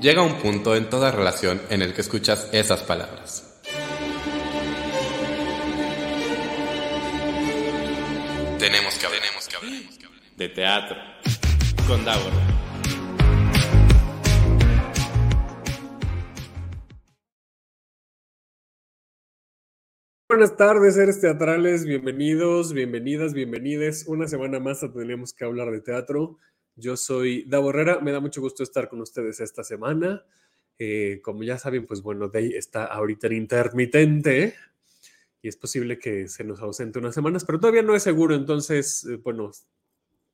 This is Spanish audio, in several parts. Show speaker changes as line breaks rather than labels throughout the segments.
Llega un punto en toda relación en el que escuchas esas palabras. Tenemos que hablar, tenemos que hablar, de teatro con Davor.
Buenas tardes, seres teatrales, bienvenidos, bienvenidas, bienvenides. Una semana más tenemos que hablar de teatro. Yo soy Davo Herrera, me da mucho gusto estar con ustedes esta semana. Eh, como ya saben, pues bueno, Day está ahorita en intermitente y es posible que se nos ausente unas semanas, pero todavía no es seguro, entonces, eh, bueno,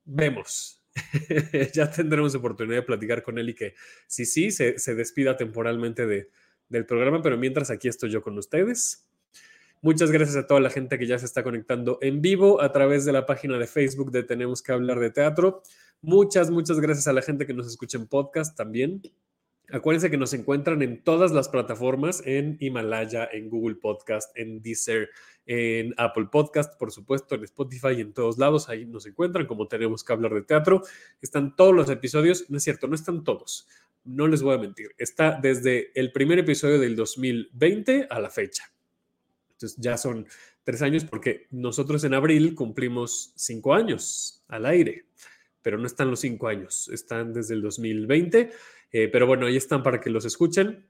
vemos. ya tendremos oportunidad de platicar con él y que sí, sí, se, se despida temporalmente de, del programa, pero mientras aquí estoy yo con ustedes. Muchas gracias a toda la gente que ya se está conectando en vivo a través de la página de Facebook de Tenemos que hablar de teatro. Muchas, muchas gracias a la gente que nos escucha en podcast también. Acuérdense que nos encuentran en todas las plataformas, en Himalaya, en Google Podcast, en Deezer, en Apple Podcast, por supuesto, en Spotify y en todos lados. Ahí nos encuentran, como tenemos que hablar de teatro. Están todos los episodios, no es cierto, no están todos, no les voy a mentir. Está desde el primer episodio del 2020 a la fecha. Entonces ya son tres años porque nosotros en abril cumplimos cinco años al aire pero no están los cinco años, están desde el 2020, eh, pero bueno, ahí están para que los escuchen.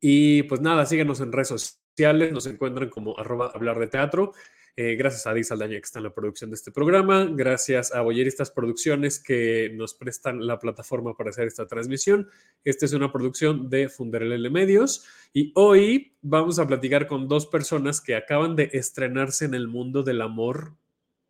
Y pues nada, síguenos en redes sociales, nos encuentran como arroba hablar de teatro. Eh, gracias a Di Saldaña que está en la producción de este programa, gracias a Boyeristas Producciones que nos prestan la plataforma para hacer esta transmisión. Esta es una producción de Funderelele Medios y hoy vamos a platicar con dos personas que acaban de estrenarse en el mundo del amor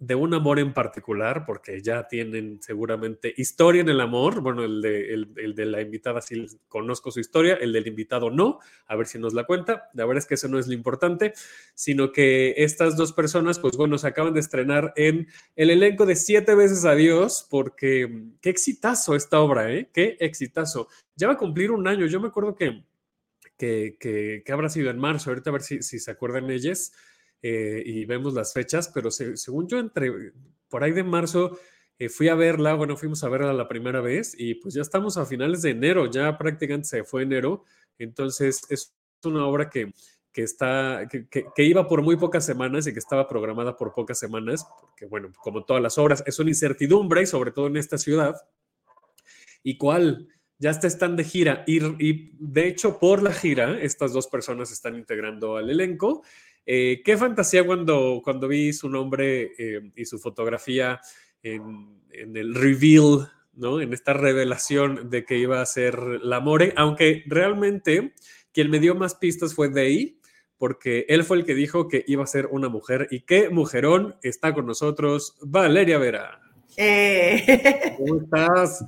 de un amor en particular, porque ya tienen seguramente historia en el amor. Bueno, el de, el, de, la invitada sí conozco su historia, el del invitado no, a ver si nos la cuenta. La verdad es que eso no es lo importante, sino que estas dos personas, pues bueno, se acaban de estrenar en el elenco de Siete veces Adiós, porque qué exitazo esta obra, ¿eh? Qué exitazo. Ya va a cumplir un año. Yo me acuerdo que, que, que, habrá sido en marzo, ahorita a ver si, si se acuerdan ellas eh, y vemos las fechas, pero según yo, entre por ahí de marzo eh, fui a verla, bueno, fuimos a verla la primera vez y pues ya estamos a finales de enero, ya prácticamente se fue enero, entonces es una obra que, que está, que, que, iba por muy pocas semanas y que estaba programada por pocas semanas, porque bueno, como todas las obras, es una incertidumbre, sobre todo en esta ciudad. ¿Y cuál? Ya están de gira y, y de hecho por la gira, estas dos personas se están integrando al elenco eh, qué fantasía cuando, cuando vi su nombre eh, y su fotografía en, el reveal, ¿no? En esta revelación de que iba a ser la More, aunque realmente quien me dio más pistas fue Day, porque él fue el que dijo que iba a ser una mujer. ¿Y qué mujerón está con nosotros? Valeria Vera.
Eh.
¿Cómo estás?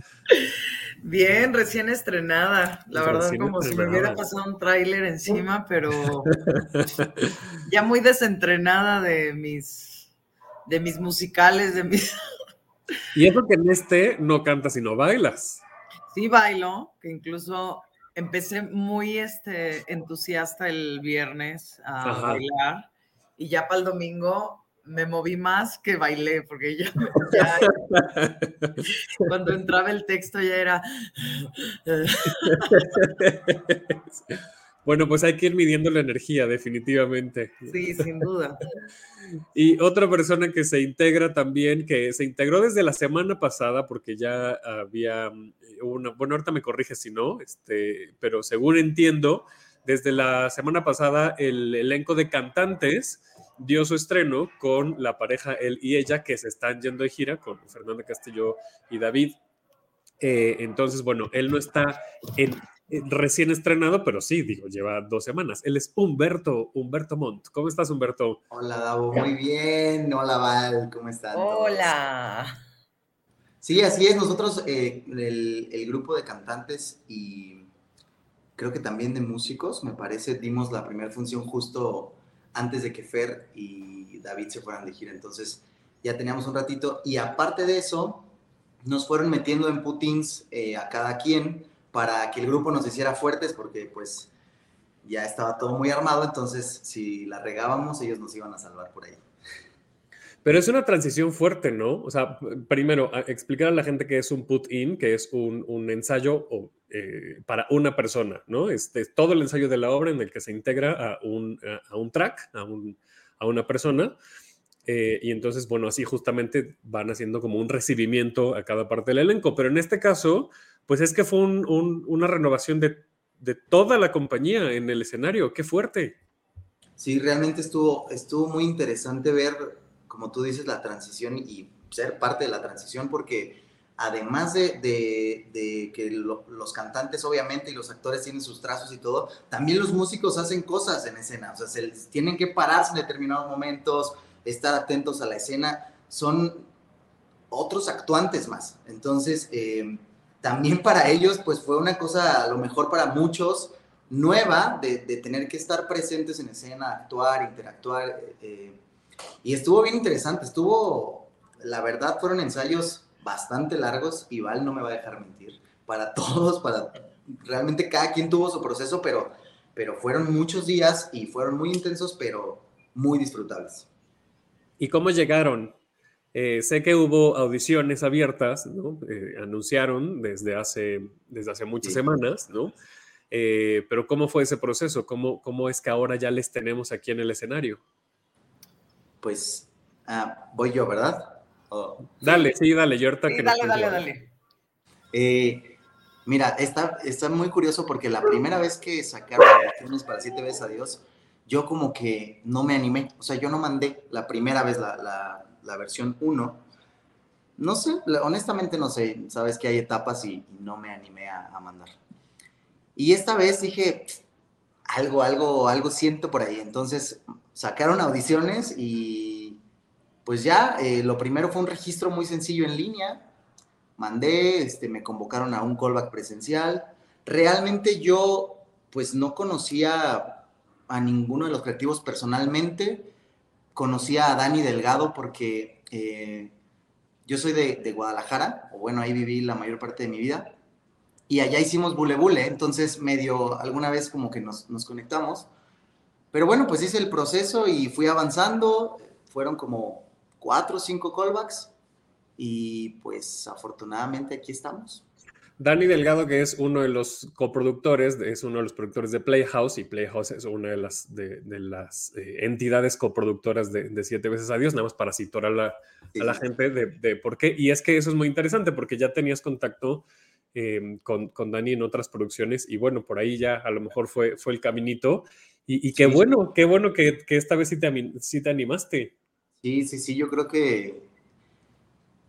Bien, recién estrenada. La verdad, como si me hubiera pasado un tráiler encima, pero ya muy desentrenada de mis, de mis musicales, de mis.
y eso que en este no cantas sino bailas.
Sí, bailo, que incluso empecé muy este, entusiasta el viernes a bailar y ya para el domingo me moví más que bailé, porque ya, cuando entraba el texto ya era...
Bueno, pues hay que ir midiendo la energía, definitivamente.
Sí, sin duda.
Y otra persona que se integra también, que se integró desde la semana pasada, porque ya había una, bueno, ahorita me corrige si no, este, pero según entiendo, desde la semana pasada el elenco de cantantes dio su estreno con la pareja él y ella que se están yendo de gira con Fernanda Castillo y David. Eh, entonces, bueno, él no está en, recién estrenado, pero sí, digo, lleva dos semanas. Él es Humberto, Humberto Montt. ¿Cómo estás, Humberto?
Hola, Davo, muy bien. Hola, Val, ¿cómo están?
Hola.
Sí, así es. Nosotros, eh, el, el grupo de cantantes y creo que también de músicos, me parece, dimos la primera función justo antes de que Fer y David se fueran de gira. Entonces ya teníamos un ratito. Y aparte de eso, nos fueron metiendo en putins eh, a cada quien para que el grupo nos hiciera fuertes, porque pues ya estaba todo muy armado. Entonces, si la regábamos, ellos nos iban a salvar por ahí.
Pero es una transición fuerte, ¿no? O sea, primero, explicar a la gente que es un put-in, que es un, ensayo eh, para una persona, ¿no? Este, es todo el ensayo de la obra en el que se integra a un, a un track, a, un, a, una persona. Eh, y entonces, bueno, así justamente van haciendo como un recibimiento a cada parte del elenco. Pero en este caso, pues es que fue una renovación de, de toda la compañía en el escenario. ¡Qué fuerte!
Sí, realmente estuvo, estuvo muy interesante ver como tú dices, la transición y ser parte de la transición, porque además de, que los cantantes obviamente y los actores tienen sus trazos y todo, también los músicos hacen cosas en escena, o sea, se, tienen que pararse en determinados momentos, estar atentos a la escena, son otros actuantes más. Entonces, eh, también para ellos, pues fue una cosa, a lo mejor para muchos, nueva de, tener que estar presentes en escena, actuar, interactuar. Eh, y estuvo bien interesante, estuvo, la verdad, fueron ensayos bastante largos y Val no me va a dejar mentir. Para todos, para realmente cada quien tuvo su proceso, pero, pero fueron muchos días y fueron muy intensos, pero muy disfrutables.
¿Y cómo llegaron? Eh, sé que hubo audiciones abiertas, ¿no? Eh, anunciaron desde hace, desde hace muchas semanas, ¿no? Eh, pero ¿cómo fue ese proceso? ¿Cómo, ¿Cómo es que ahora ya les tenemos aquí en el escenario?
Pues ah, voy yo, ¿verdad?
dale, sí, dale, yo ahorita
que Dale, dale, dale.
Eh, mira, está, está muy curioso porque la primera vez que sacaron las para Siete veces a Dios, yo como que no me animé. O sea, yo no mandé la primera vez la, versión 1. No sé, honestamente no sé. Sabes que hay etapas y, no me animé a, a, mandar. Y esta vez dije, algo, algo, algo siento por ahí. Entonces sacaron audiciones y pues ya, eh, lo primero fue un registro muy sencillo en línea. Mandé, este, me convocaron a un callback presencial. Realmente yo pues no conocía a ninguno de los creativos personalmente. Conocía a Dani Delgado porque eh, yo soy de, Guadalajara, o bueno, ahí viví la mayor parte de mi vida. Y allá hicimos bule bule, entonces medio alguna vez como que nos, nos conectamos. Pero bueno, pues hice el proceso y fui avanzando. Fueron como cuatro o cinco callbacks. Y pues afortunadamente aquí estamos.
Dani Delgado, que es uno de los coproductores, es uno de los productores de Playhouse, y Playhouse es una de las, de, las eh, entidades coproductoras de, Siete veces Adiós, nada más para citar a la, a la gente de, por qué. Y es que eso es muy interesante porque ya tenías contacto eh, con, con, Dani en otras producciones, y bueno, por ahí ya a lo mejor fue, fue el caminito. Y, qué bueno, qué bueno que, esta vez sí te, sí te animaste.
Sí, sí, sí, yo creo que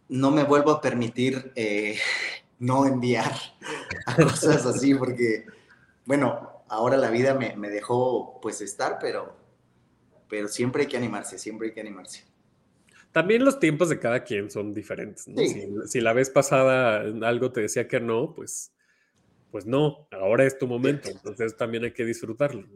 no me vuelvo a permitir eh, no enviar cosas así, porque, bueno, ahora la vida me, dejó pues estar, pero, pero siempre hay que animarse, siempre hay que animarse.
También los tiempos de cada quien son diferentes. Si, si, la vez pasada algo te decía que no, pues, pues no, ahora es tu momento, entonces también hay que disfrutarlo.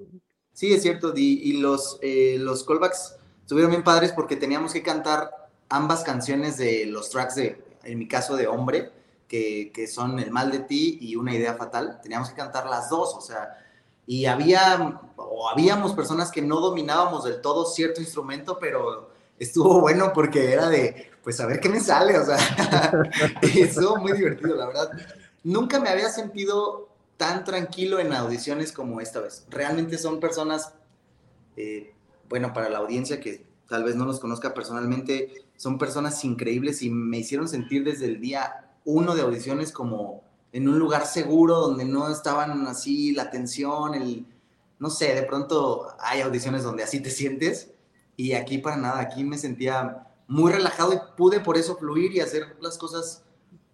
Sí, es cierto, y, los, eh, los callbacks estuvieron bien padres porque teníamos que cantar ambas canciones de los tracks de, en mi caso, de Hombre, que, que son El mal de ti y Una idea fatal. Teníamos que cantar las dos, o sea, y había, o habíamos personas que no dominábamos del todo cierto instrumento, pero estuvo bueno porque era de, pues a ver qué me sale, o sea, estuvo muy divertido, la verdad. Nunca me había sentido tan tranquilo en audiciones como esta vez. Realmente son personas, eh, bueno, para la audiencia que tal vez no los conozca personalmente, son personas increíbles y me hicieron sentir desde el día uno de audiciones como en un lugar seguro donde no estaban así la tensión, el, no sé, de pronto hay audiciones donde así te sientes y aquí para nada, aquí me sentía muy relajado y pude por eso fluir y hacer las cosas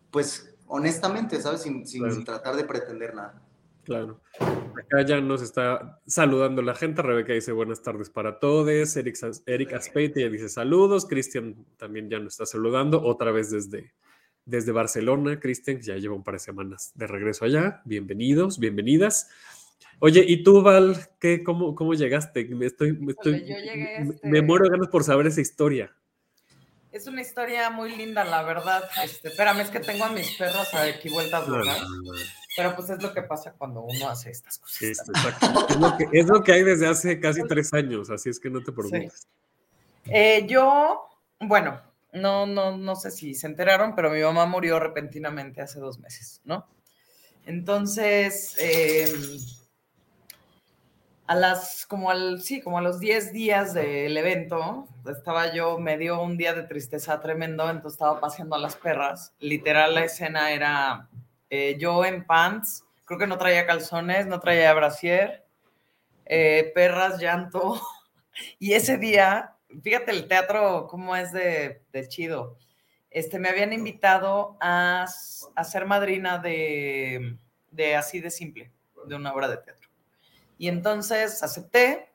pues honestamente, ¿sabes? Sin, tratar de pretender nada.
Claro. Acá ya nos está saludando la gente. Rebeca dice buenas tardes para todos. Eric, Eric Aspeite dice saludos. Cristian también ya nos está saludando. Otra vez desde, desde Barcelona. Cristian ya lleva un par de semanas de regreso allá. Bienvenidos, bienvenidas. Oye, ¿y tú, Val, qué, cómo, cómo llegaste? Me, estoy, me, estoy, este me muero de ganas por saber esa historia.
Es una historia muy linda, la verdad. Este, espérame, es que tengo a mis perros aquí vueltas ¿verdad? Pero pues es lo que pasa cuando uno hace estas cosas.
es, lo que, es, lo que, hay desde hace casi tres años, así es que no te preocupes.
Eh, yo bueno, no, no, no sé si se enteraron, pero mi mamá murió repentinamente hace dos meses, ¿no? Entonces, em, a las, como al, sí, como a los 10 días del evento, estaba yo, me dio un día de tristeza tremendo, entonces estaba paseando a las perras. Literal, la escena era eh, yo en pants, creo que no traía calzones, no traía brasier, eh, perras, llanto. Y ese día, fíjate el teatro, cómo es de, de chido. Este, me habían invitado a, a ser madrina de, de así de simple, de una obra de teatro. Y entonces acepté.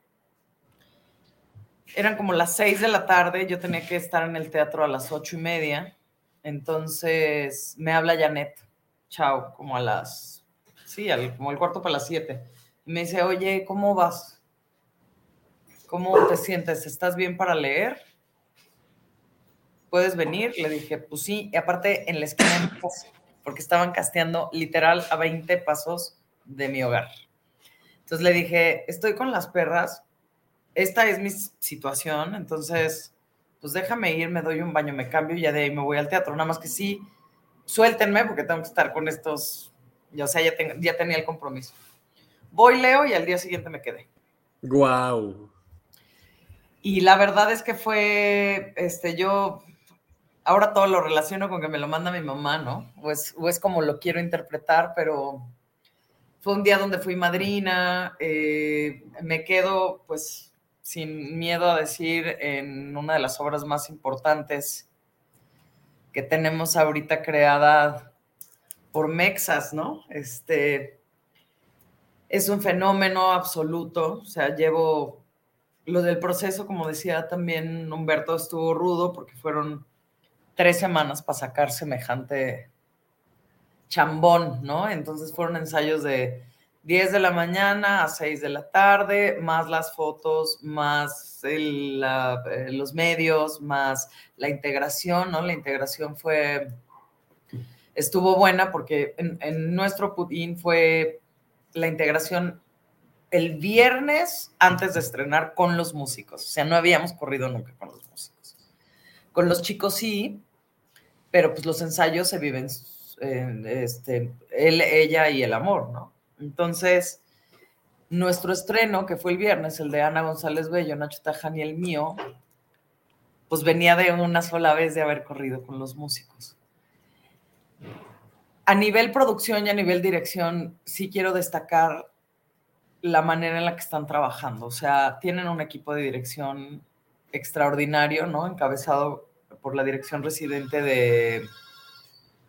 Eran como las seis de la tarde, yo tenía que estar en el teatro a las ocho y media. Entonces me habla Janet, chao, como a las, sí, como el cuarto para las siete. Y me dice, oye, ¿cómo vas? ¿Cómo te sientes? ¿Estás bien para leer? ¿Puedes venir? Le dije, pues sí. Y aparte, en la esquina, porque estaban casteando literal a 20 pasos de mi hogar. Entonces le dije, estoy con las perras, esta es mi situación, entonces, pues déjame ir, me doy un baño, me cambio y ya de ahí me voy al teatro. Nada más que sí, suéltenme porque tengo que estar con estos, ya, o sea, ya, ya tenía el compromiso. Voy, leo y al día siguiente me quedé.
Guau.
Y la verdad es que fue, este, yo ahora todo lo relaciono con que me lo manda mi mamá, ¿no? O es, o es como lo quiero interpretar, pero fue un día donde fui madrina, eh, me quedo pues sin miedo a decir en una de las obras más importantes que tenemos ahorita creada por Mexas, ¿no? Este es un fenómeno absoluto, o sea, llevo lo del proceso, como decía también Humberto, estuvo rudo porque fueron tres semanas para sacar semejante chambón, ¿no? Entonces fueron ensayos de 10 de la mañana a 6 de la tarde, más las fotos, más eh, los medios, más la integración, ¿no? La integración fue, estuvo buena porque en, nuestro Putin fue la integración el viernes antes de estrenar con los músicos, o sea, no habíamos corrido nunca con los músicos. Con los chicos sí, pero pues los ensayos se viven, este, él, ella y el amor, ¿no? Entonces, nuestro estreno, que fue el viernes, el de Ana González Bello, Nacho Tajani y el mío, pues venía de una sola vez de haber corrido con los músicos. A nivel producción y a nivel dirección, sí quiero destacar la manera en la que están trabajando. O sea, tienen un equipo de dirección extraordinario, ¿no? Encabezado por la dirección residente de.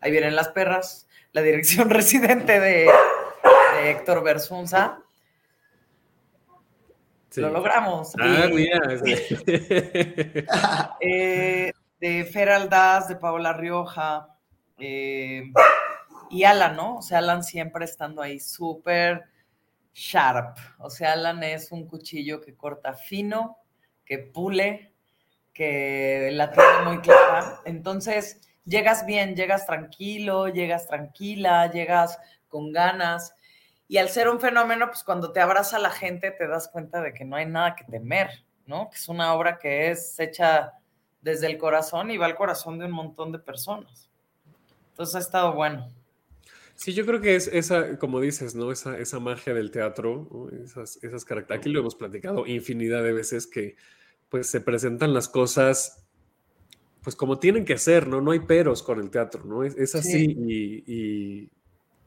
Ahí vienen las perras. La dirección residente de, Héctor Bersunza. Lo logramos.
Ah, mira.
Eh, de Fer Aldaz, de Paola Rioja. Eh, y Alan, ¿no? O sea, Alan siempre estando ahí súper sharp. O sea, Alan es un cuchillo que corta fino, que pule, que la tiene muy clara. Entonces, llegas bien, llegas tranquilo, llegas tranquila, llegas con ganas. Y al ser un fenómeno, pues cuando te abraza la gente te das cuenta de que no hay nada que temer, ¿no? Que es una obra que es hecha desde el corazón y va al corazón de un montón de personas. Entonces ha estado bueno.
Sí, yo creo que es esa, como dices, ¿no? Esa, esa magia del teatro, esas, esas características. Aquí lo hemos platicado infinidad de veces que pues se presentan las cosas pues como tienen que ser, ¿no? No hay peros con el teatro, ¿no? Es, así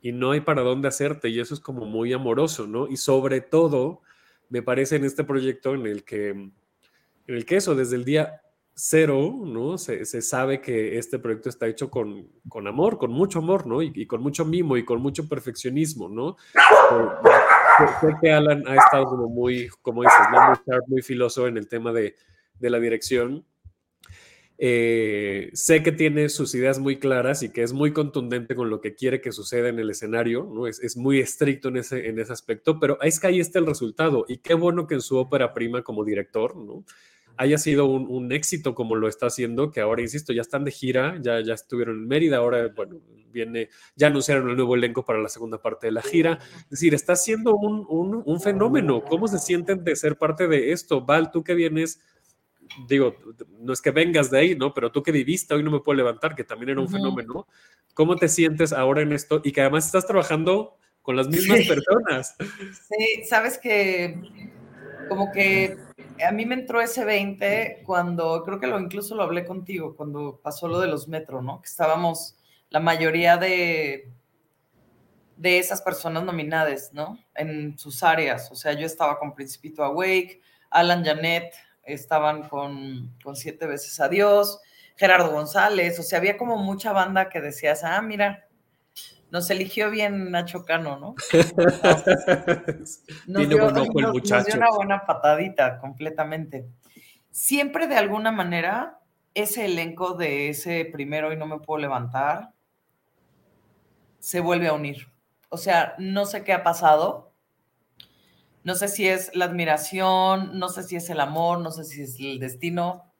y, no hay para dónde hacerte y eso es como muy amoroso, ¿no? Y sobre todo, me parece en este proyecto en el que, en el que eso, desde el día cero, ¿no? Se, sabe que este proyecto está hecho con, con amor, con mucho amor, ¿no? Y, con mucho mimo y con mucho perfeccionismo, ¿no? Sé que Alan ha estado como muy, como dices, muy, muy filoso en el tema de, de la dirección. Eh, sé que tiene sus ideas muy claras y que es muy contundente con lo que quiere que suceda en el escenario, ¿no? Es, es, muy estricto en ese, en ese aspecto, pero es que ahí está el resultado y qué bueno que en su ópera prima como director, ¿no? haya sido un, éxito como lo está haciendo, que ahora, insisto, ya están de gira, ya, ya estuvieron en Mérida, ahora, bueno, viene, ya anunciaron el nuevo elenco para la segunda parte de la gira. Es decir, está siendo un, un, fenómeno. ¿Cómo se sienten de ser parte de esto? Val, tú que vienes digo, no es que vengas de ahí, ¿no? Pero tú que viviste, hoy no me puedo levantar, que también era un fenómeno. ¿Cómo te sientes ahora en esto? Y que además estás trabajando con las mismas personas.
Sí, sabes que como que a mí me entró ese 20 cuando, creo que lo incluso lo hablé contigo, cuando pasó lo de los metro, ¿no? Que estábamos la mayoría de, de esas personas nominadas, ¿no? En sus áreas. O sea, yo estaba con Principito Awake, Alan Janet estaban con, con Siete veces Adiós, Gerardo González, o sea, había como mucha banda que decías, ah, mira, nos eligió bien Nacho Cano, ¿no? Nos, dio, una buena patadita completamente. Siempre de alguna manera, ese elenco de ese primero y no me puedo levantar se vuelve a unir. O sea, no sé qué ha pasado. No sé si es la admiración, no sé si es el amor, no sé si es el destino,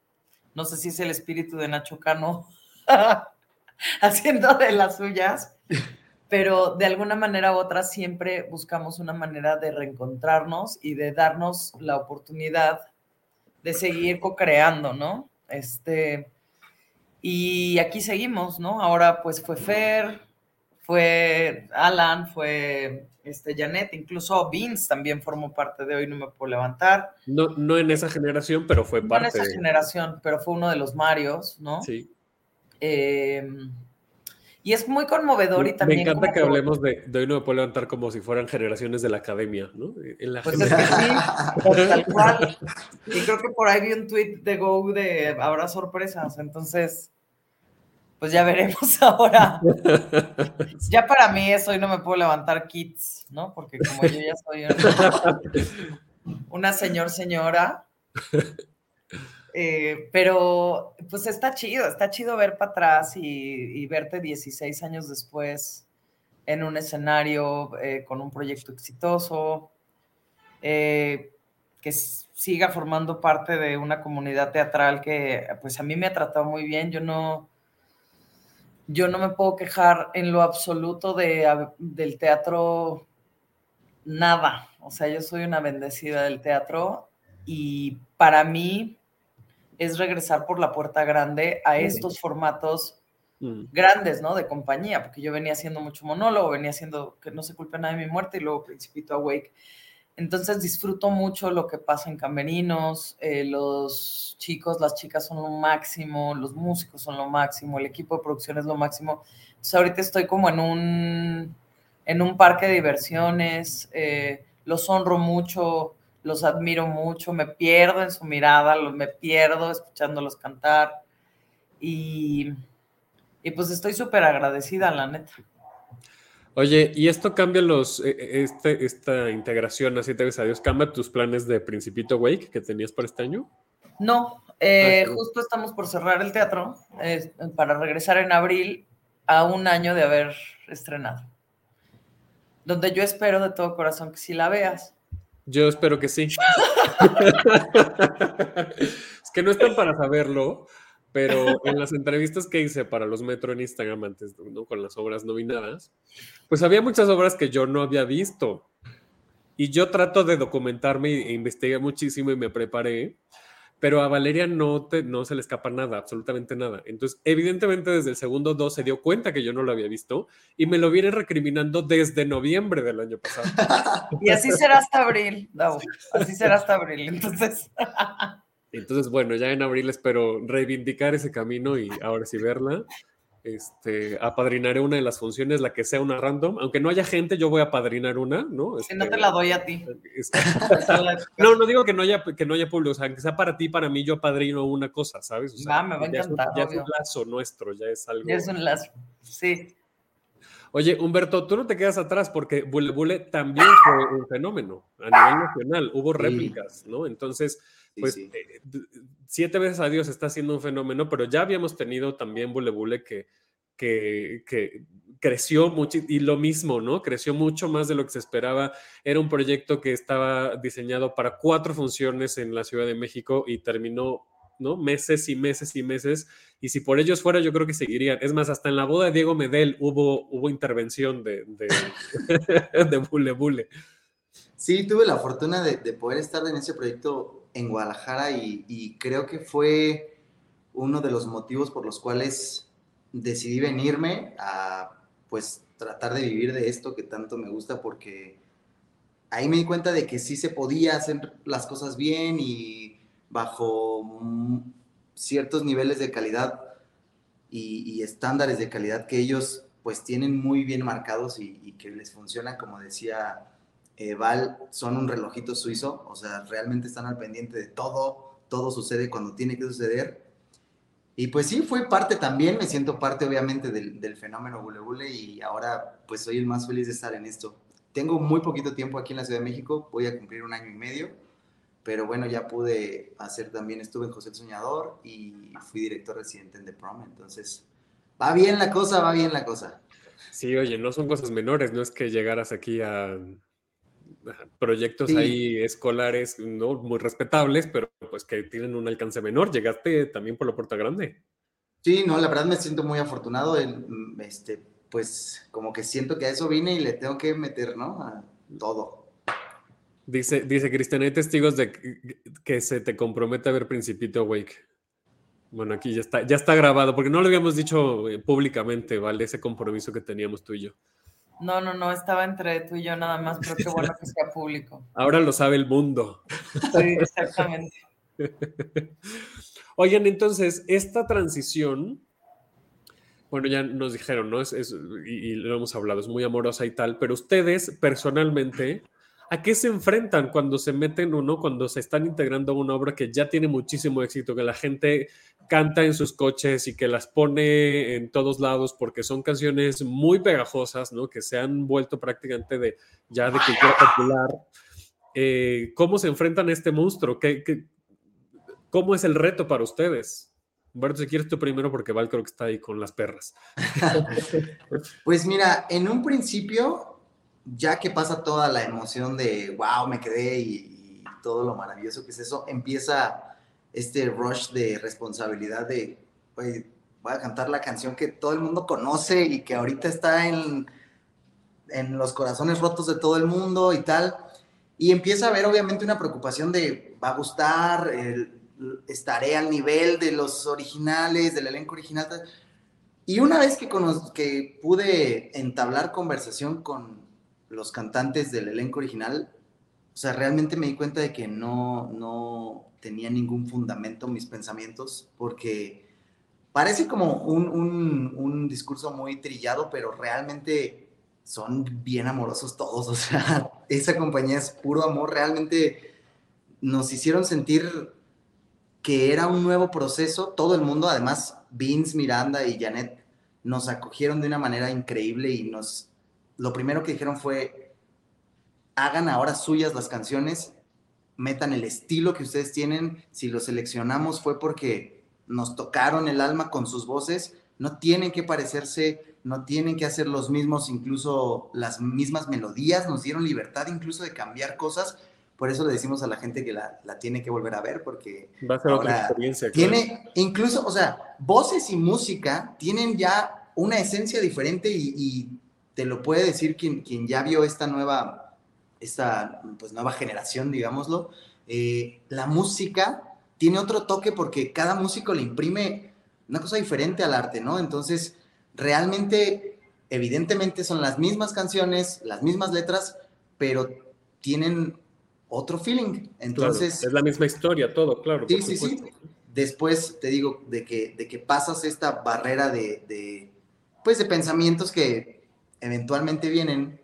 no sé si es el espíritu de Nacho Cano haciendo de las suyas pero de alguna manera u otra siempre buscamos una manera de reencontrarnos y de darnos la oportunidad de seguir co-creando, ¿no? Este, y aquí seguimos, ¿no? Ahora pues fue Fer, fue Alan, fue este, Janet, incluso Vince también formó parte de Hoy No Me Puedo Levantar.
No, no en esa generación, pero fue parte.
No en esa generación, pero fue uno de los Marios, ¿no?
Sí.
Eh, y es muy conmovedor y también.
Me encanta que hablemos de, hoy no me puedo levantar como si fueran generaciones de la academia, ¿no?
En la pues es que sí, tal cual. Y creo que por ahí vi un tweet de Go de habrá sorpresas, entonces, pues ya veremos ahora. ya para mí es hoy no me puedo levantar kits, ¿no? Porque como yo ya soy una, una señor señora. Eh, pero pues está chido, está chido ver para atrás y, verte 16 años después en un escenario eh, con un proyecto exitoso, eh, que siga formando parte de una comunidad teatral que pues a mí me ha tratado muy bien. Yo no, yo no me puedo quejar en lo absoluto de, del teatro, nada. O sea, yo soy una bendecida del teatro y para mí es regresar por la puerta grande a estos formatos mm. grandes, ¿no? De compañía, porque yo venía haciendo mucho monólogo, venía haciendo que no se culpe nada de mi muerte y luego Principito Awake. Entonces disfruto mucho lo que pasa en camerinos, eh, los chicos, las chicas son lo máximo, los músicos son lo máximo, el equipo de producción es lo máximo. Ahorita estoy como en un, en un parque de diversiones, eh, los honro mucho, los admiro mucho, me pierdo en su mirada, me pierdo escuchándolos cantar y, pues estoy súper agradecida, la neta.
Oye, ¿y esto cambia los, e, e, este, esta integración, así te ves a Dios, cambia tus planes de Principito Wake que tenías para este año?
No, eh, justo estamos por cerrar el teatro para regresar en abril a un año de haber estrenado. Donde yo espero de todo corazón que sí la veas.
Yo espero que sí. es que no están para saberlo, pero en las entrevistas que hice para los Metro en Instagram antes, ¿no? con las obras nominadas, pues había muchas obras que yo no había visto. Y yo trato de documentarme e investigué muchísimo y me preparé pero a Valeria no, te, no se le escapa nada, absolutamente nada. Entonces, evidentemente desde el segundo 2 se dio cuenta que yo no lo había visto y me lo viene recriminando desde noviembre del año pasado.
Y así será hasta abril, no, así será hasta abril, entonces.
Entonces, bueno, ya en abril espero reivindicar ese camino y ahora sí verla este, apadrinaré una de las funciones, la que sea una random, aunque no haya gente, yo voy a apadrinar una, ¿no?
Si no te la doy a ti.
no, no digo que no haya, que no haya público, o sea, que sea para ti, para mí, yo apadrino una cosa, ¿sabes? O
sea, me va a encantar.
Ya, es un, lazo nuestro, ya es algo.
Ya es un lazo, sí.
Oye, Humberto, tú no te quedas atrás porque Bule Bule también fue un fenómeno a nivel nacional, hubo réplicas, ¿no? Entonces, pues eh, siete veces a Dios está siendo un fenómeno, pero ya habíamos tenido también Bule Bule que, que, que, creció mucho y lo mismo, ¿no? Creció mucho más de lo que se esperaba. Era un proyecto que estaba diseñado para cuatro funciones en la Ciudad de México y terminó, ¿no? Meses y meses y meses. Y si por ellos fuera, yo creo que seguirían. Es más, hasta en la boda de Diego Medel hubo, hubo intervención de, de, de Bule Bule.
Sí, tuve la fortuna de, de poder estar en ese proyecto en Guadalajara y, creo que fue uno de los motivos por los cuales decidí venirme a pues tratar de vivir de esto que tanto me gusta porque ahí me di cuenta de que sí se podía hacer las cosas bien y bajo ciertos niveles de calidad y, estándares de calidad que ellos pues tienen muy bien marcados y, que les funcionan, como decía eh, Val, son un relojito suizo, o sea, realmente están al pendiente de todo, todo sucede cuando tiene que suceder. Y pues sí, fue parte también, me siento parte obviamente del, del fenómeno Bule Bule y ahora pues soy el más feliz de estar en esto. Tengo muy poquito tiempo aquí en la Ciudad de México, voy a cumplir un año y medio, pero bueno, ya pude hacer también, estuve en José el Soñador y fui director residente en The Prom, entonces va bien la cosa, va bien la cosa.
Sí, oye, no son cosas menores, no es que llegaras aquí a proyectos ahí escolares no muy respetables, pero pues que tienen un alcance menor. Llegaste también por la puerta grande.
Sí, no, la verdad me siento muy afortunado. este, pues como que siento que a eso vine y le tengo que meter, ¿no? A todo.
Dice, dice Cristian, hay testigos de que, se te compromete a ver Principito Wake. Bueno, aquí ya está, ya está grabado, porque no lo habíamos dicho eh, públicamente, ¿vale? Ese compromiso que teníamos tú y yo.
No, no, no, estaba entre tú y yo nada más, pero qué bueno que sea público.
Ahora lo sabe el mundo.
Sí, exactamente.
Oigan, entonces, esta transición bueno, ya nos dijeron, ¿no? Es, y, lo hemos hablado, es muy amorosa y tal, pero ustedes personalmente, ¿a qué se enfrentan cuando se meten uno, cuando se están integrando a una obra que ya tiene muchísimo éxito, que la gente canta en sus coches y que las pone en todos lados porque son canciones muy pegajosas, ¿no? Que se han vuelto prácticamente de ya de cultura popular. Eh, ¿Cómo se enfrentan a este monstruo? ¿Qué, qué, cómo es el reto para ustedes? Humberto, si quieres tú primero, porque Val creo que está ahí con las perras.
pues mira, en un principio, ya que pasa toda la emoción de wow, me quedé y, todo lo maravilloso que es eso, empieza este rush de responsabilidad de, voy a cantar la canción que todo el mundo conoce y que ahorita está en, en los corazones rotos de todo el mundo y tal. Y empieza a haber obviamente una preocupación de, va a gustar, estaré al nivel de los originales, del elenco original. Y una vez que, que pude entablar conversación con los cantantes del elenco original, o sea, realmente me di cuenta de que no, no tenía ningún fundamento mis pensamientos, porque parece como un, un, un discurso muy trillado, pero realmente son bien amorosos todos, o sea, esa compañía es puro amor, realmente nos hicieron sentir que era un nuevo proceso. Todo el mundo, además, Vince, Miranda y Janet, nos acogieron de una manera increíble y nos... Lo primero que dijeron fue, hagan ahora suyas las canciones, metan el estilo que ustedes tienen. Si lo seleccionamos fue porque nos tocaron el alma con sus voces. No tienen que parecerse, no tienen que hacer los mismos, incluso las mismas melodías. Nos dieron libertad incluso de cambiar cosas por eso le decimos a la gente que la, tiene que volver a ver, porque
va a ser otra experiencia.
Tiene, incluso, o sea, voces y música tienen ya una esencia diferente y, te lo puede decir quien, quien ya vio esta nueva, esta pues, nueva generación, digámoslo. Eh, la música tiene otro toque porque cada músico le imprime una cosa diferente al arte, ¿no? Entonces, realmente, evidentemente son las mismas canciones, las mismas letras, pero tienen otro feeling. Entonces.
es la misma historia, todo, claro.
Sí, sí, sí. Después te digo, de que, de que pasas esta barrera de, pues, de pensamientos que eventualmente vienen,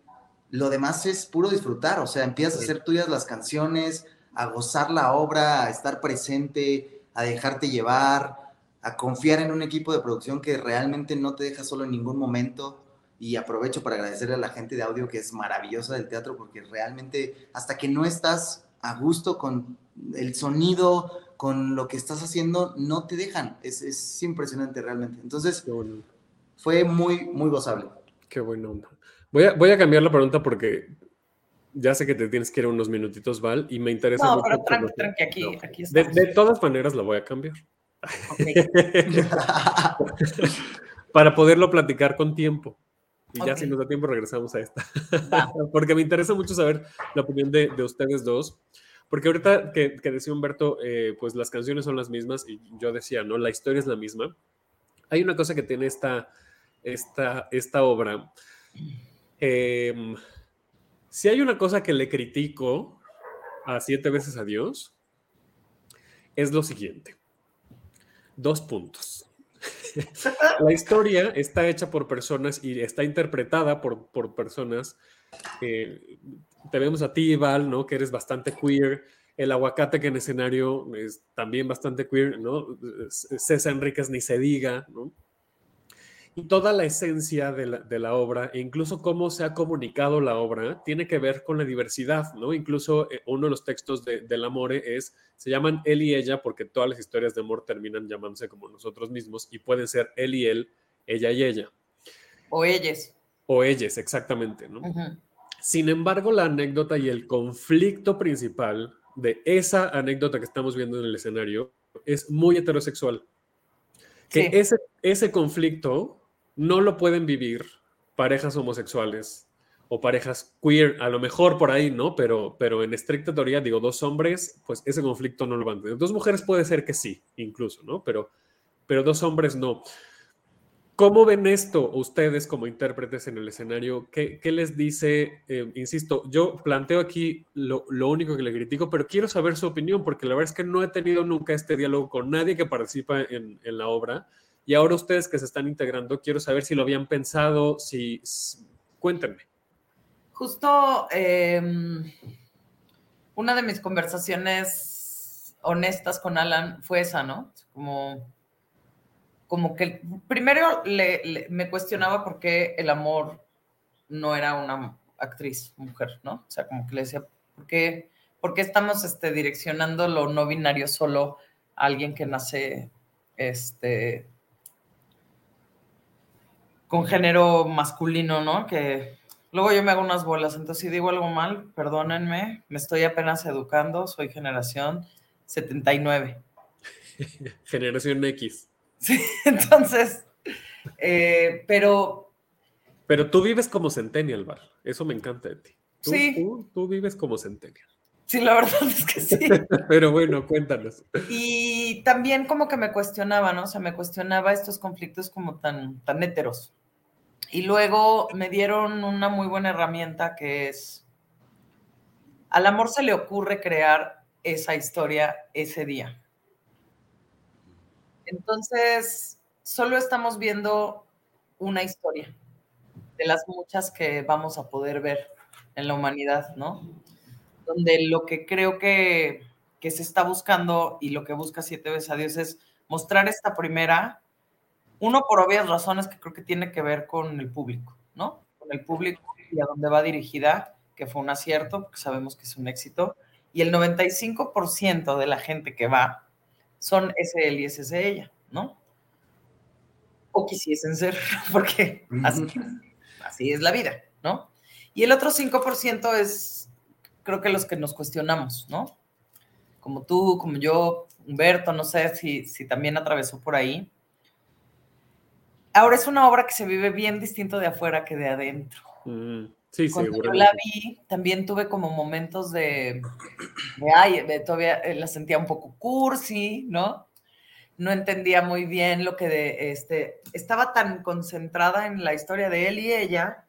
lo demás es puro disfrutar. O sea, empiezas a hacer tuyas las canciones, a gozar la obra, a estar presente, a dejarte llevar, a confiar en un equipo de producción que realmente no te deja solo en ningún momento y aprovecho para agradecerle a la gente de audio que es maravillosa del teatro porque realmente hasta que no estás a gusto con el sonido, con lo que estás haciendo, no te dejan. Es, es impresionante realmente. Entonces, fue muy, muy gozable.
Qué buena onda. Voy a, voy a cambiar la pregunta porque ya sé que te tienes que ir unos minutitos, Val, y me interesa.
No, pero tranqui, tranqui, aquí, aquí
de, de, todas maneras la voy a cambiar. Para poderlo platicar con tiempo. Y ya si nos da tiempo regresamos a esta. Porque me interesa mucho saber la opinión de, de, ustedes dos. Porque ahorita que, decía Humberto, eh, pues las canciones son las mismas y yo decía, ¿no? La historia es la misma. Hay una cosa que tiene esta, esta, esta obra. Em, si hay una cosa que le critico a siete veces a Dios, es lo siguiente. Dos puntos. la historia está hecha por personas y está interpretada por, por personas. Eh, te vemos a ti, Val, ¿no? Que eres bastante queer. El aguacate que en escenario es también bastante queer, ¿no? César Enríquez ni se diga, ¿no? Y toda la esencia de la, de la, obra, e incluso cómo se ha comunicado la obra, tiene que ver con la diversidad, ¿no? Incluso eh, uno de los textos de, del amor es, se llaman él y ella, porque todas las historias de amor terminan llamándose como nosotros mismos, y pueden ser él y él, ella y ella.
O ellas.
O ellas, exactamente, ¿no? Sin embargo, la anécdota y el conflicto principal de esa anécdota que estamos viendo en el escenario es muy heterosexual. Que ese, ese conflicto no lo pueden vivir parejas homosexuales o parejas queer, a lo mejor por ahí, ¿no? Pero, pero en estricta teoría, digo, dos hombres, pues ese conflicto no lo van a tener. Dos mujeres puede ser que sí, incluso, ¿no? Pero, pero dos hombres no. ¿Cómo ven esto ustedes como intérpretes en el escenario? ¿Qué, les dice? Eh, insisto, yo planteo aquí lo, único que le critico, pero quiero saber su opinión, porque la verdad es que no he tenido nunca este diálogo con nadie que participa en, en la obra y ahora ustedes que se están integrando, quiero saber si lo habían pensado, si... Cuéntenme.
Justo em, una de mis conversaciones honestas con Alan fue esa, ¿no? Como, como que primero me cuestionaba por qué el amor no era una actriz mujer, ¿no? O sea, como que le decía, ¿por qué, por qué estamos este, direccionando lo no binario solo a alguien que nace este, con género masculino, ¿no? Que luego yo me hago unas bolas, entonces si digo algo mal, perdónenme, me estoy apenas educando, soy generación 79.
generación X.
Sí, entonces, eh, pero...
Pero tú vives como Centennial, Val, eso me encanta de ti.
sí.
Tú, tú vives como Centennial.
Sí, la verdad es que sí.
Pero bueno, cuéntanos.
Y también como que me cuestionaba, ¿no? O sea, me cuestionaba estos conflictos como tan, tan heteros. Y luego me dieron una muy buena herramienta que es, al amor se le ocurre crear esa historia ese día. Entonces, solo estamos viendo una historia de las muchas que vamos a poder ver en la humanidad, ¿no? Donde lo que creo que, que se está buscando y lo que busca Siete veces a Dios es mostrar esta primera uno, por obvias razones que creo que tiene que ver con el público, ¿no? Con el público y a dónde va dirigida, que fue un acierto, porque sabemos que es un éxito. Y el 95% de la gente que va son ese él y ese es ella, ¿no? O quisiesen ser, porque así, así es la vida, ¿no? Y el otro 5% es, creo que los que nos cuestionamos, ¿no? Como tú, como yo, Humberto, no sé si, si también atravesó por ahí ahora es una obra que se vive bien distinto de afuera que de adentro.
Mm, sí,
Cuando yo la vi, también tuve como momentos de, de ay, todavía eh, la sentía un poco cursi, ¿no? No entendía muy bien lo que de, este, estaba tan concentrada en la historia de él y ella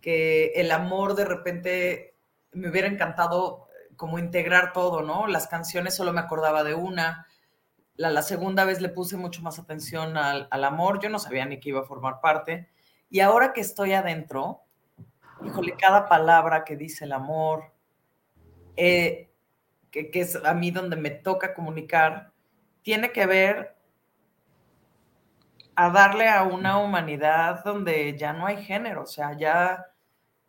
que el amor de repente me hubiera encantado como integrar todo, ¿no? Las canciones solo me acordaba de una, la, segunda vez le puse mucho más atención al, amor, yo no sabía ni que iba a formar parte. Y ahora que estoy adentro, híjole, cada palabra que dice el amor, eh, que, que, es a mí donde me toca comunicar, tiene que ver a darle a una humanidad donde ya no hay género, o sea, ya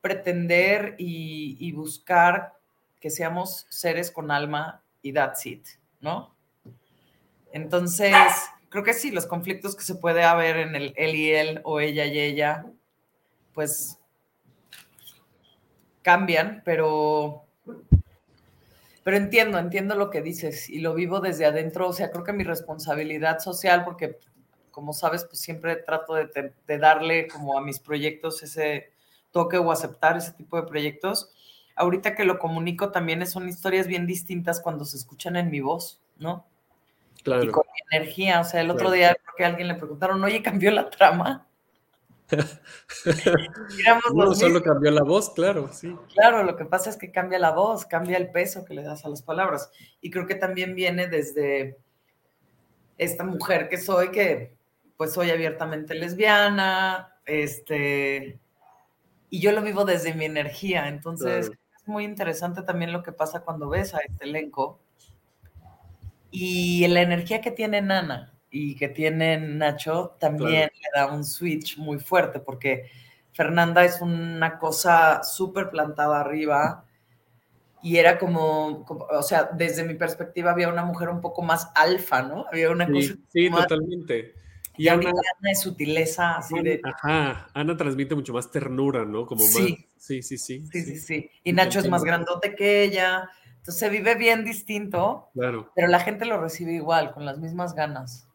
pretender y buscar que seamos seres con alma y that's it, ¿no? Entonces, creo que sí, los conflictos que se puede haber en el él y él o ella y ella, pues cambian, pero, pero entiendo, entiendo lo que dices y lo vivo desde adentro. O sea, creo que mi responsabilidad social, porque como sabes, pues siempre trato de, darle como a mis proyectos ese toque o aceptar ese tipo de proyectos ahorita que lo comunico también son historias bien distintas cuando se escuchan en mi voz, ¿no? Claro. Y con mi energía. O sea, el otro día creo que a alguien le preguntaron, oye, ¿cambió la trama?
solo cambió la voz, claro, sí.
Claro, lo que pasa es que cambia la voz, cambia el peso que le das a las palabras. Y creo que también viene desde esta mujer que soy, que pues soy abiertamente lesbiana, este, y yo lo vivo desde mi energía. Entonces, es muy interesante también lo que pasa cuando ves a este elenco y la energía que tiene Nana y que tiene Nacho también le da un switch muy fuerte porque Fernanda es una cosa súper plantada arriba y era como, o sea, desde mi perspectiva había una mujer un poco más alfa, ¿no? Había una
cosa. Sí, totalmente.
Y, Ana, es sutileza así de.
Ajá, Ana transmite mucho más ternura, ¿no? Como
sí.
más. Sí, sí, sí.
Sí, sí, sí. Y Nacho es más grandote que ella. Entonces se vive bien distinto.
Claro.
Pero la gente lo recibe igual, con las mismas ganas.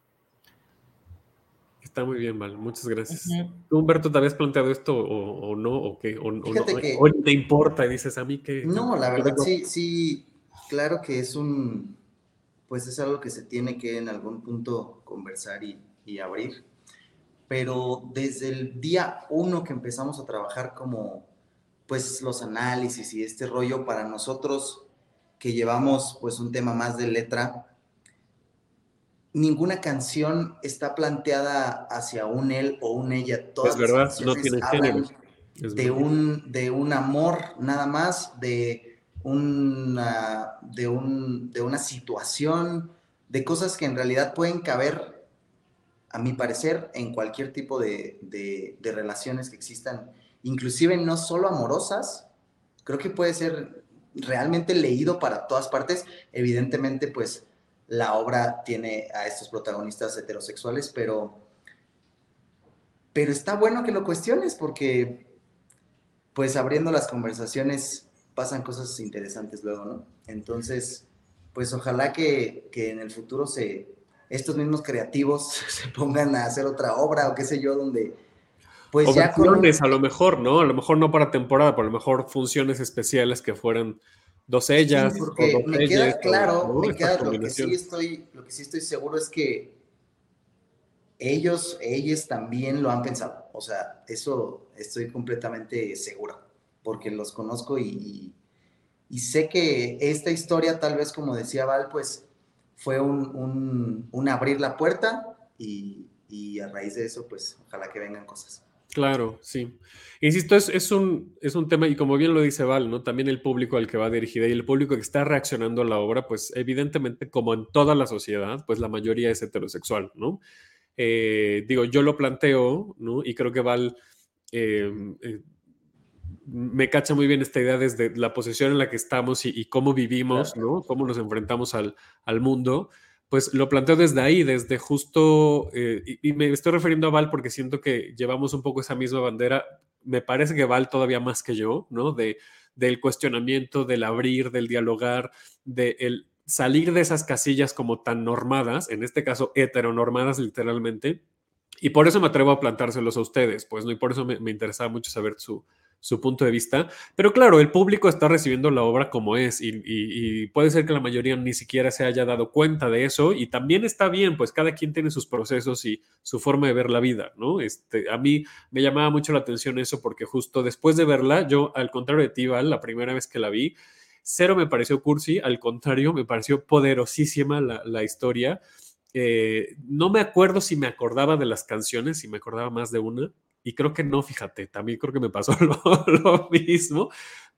Está muy bien, Val. Muchas gracias. ¿Tú, Humberto, te habías planteado esto o, no? ¿O qué? O, no, te importa y dices a mí que...
No, la verdad sí, sí, claro que es un... Pues es algo que se tiene que en algún punto conversar y y abrir. Pero desde el día uno que empezamos a trabajar como pues los análisis y este rollo para nosotros que llevamos pues un tema más de letra, ninguna canción está planteada hacia un él o un ella. Todas
es verdad, no tiene género.
de, un, de un amor nada más, de una, de, un, de una situación, de cosas que en realidad pueden caber a mi parecer, en cualquier tipo de, relaciones que existan, inclusive no solo amorosas, creo que puede ser realmente leído para todas partes. Evidentemente, pues la obra tiene a estos protagonistas heterosexuales, pero, pero está bueno que lo cuestiones porque, pues abriendo las conversaciones, pasan cosas interesantes luego, ¿no? Entonces, pues ojalá que en el futuro se, estos mismos creativos se pongan a hacer otra obra o qué sé yo, donde
pues ya funciones, a lo mejor, ¿no? A lo mejor no para temporada, pero a lo mejor funciones especiales que fueran dos ellas.
Sí, porque me queda claro, me queda lo que sí estoy, lo que sí estoy seguro es que ellos, ellas también lo han pensado. O sea, eso estoy completamente seguro, porque los conozco y, y sé que esta historia, tal vez como decía Val, pues fue un, abrir la puerta y, a raíz de eso, pues ojalá que vengan cosas.
Claro, sí. Insisto, es, es, un, es un tema, y como bien lo dice Val, ¿no? También el público al que va dirigida y el público que está reaccionando a la obra, pues evidentemente, como en toda la sociedad, pues la mayoría es heterosexual, ¿no? Eh, digo, yo lo planteo, ¿no? Y creo que Val eh, eh, me cacha muy bien esta idea desde la posición en la que estamos y, cómo vivimos, ¿no? Cómo nos enfrentamos al, mundo. Pues lo planteo desde ahí, desde justo, eh, y, me estoy refiriendo a Val porque siento que llevamos un poco esa misma bandera. Me parece que Val todavía más que yo, ¿no? De, del cuestionamiento, del abrir, del dialogar, del salir de esas casillas como tan normadas, en este caso heteronormadas literalmente. Y por eso me atrevo a plantárselos a ustedes, pues, ¿no? Y por eso me, me interesaba mucho saber su, su punto de vista. Pero claro, el público está recibiendo la obra como es y, puede ser que la mayoría ni siquiera se haya dado cuenta de eso y también está bien, pues cada quien tiene sus procesos y su forma de ver la vida, ¿no? Este, a mí me llamaba mucho la atención eso porque justo después de verla, yo al contrario de ti, la primera vez que la vi, cero me pareció cursi, al contrario, me pareció poderosísima la, historia. Eh, no me acuerdo si me acordaba de las canciones, si me acordaba más de una, y creo que no, fíjate, también creo que me pasó lo, mismo,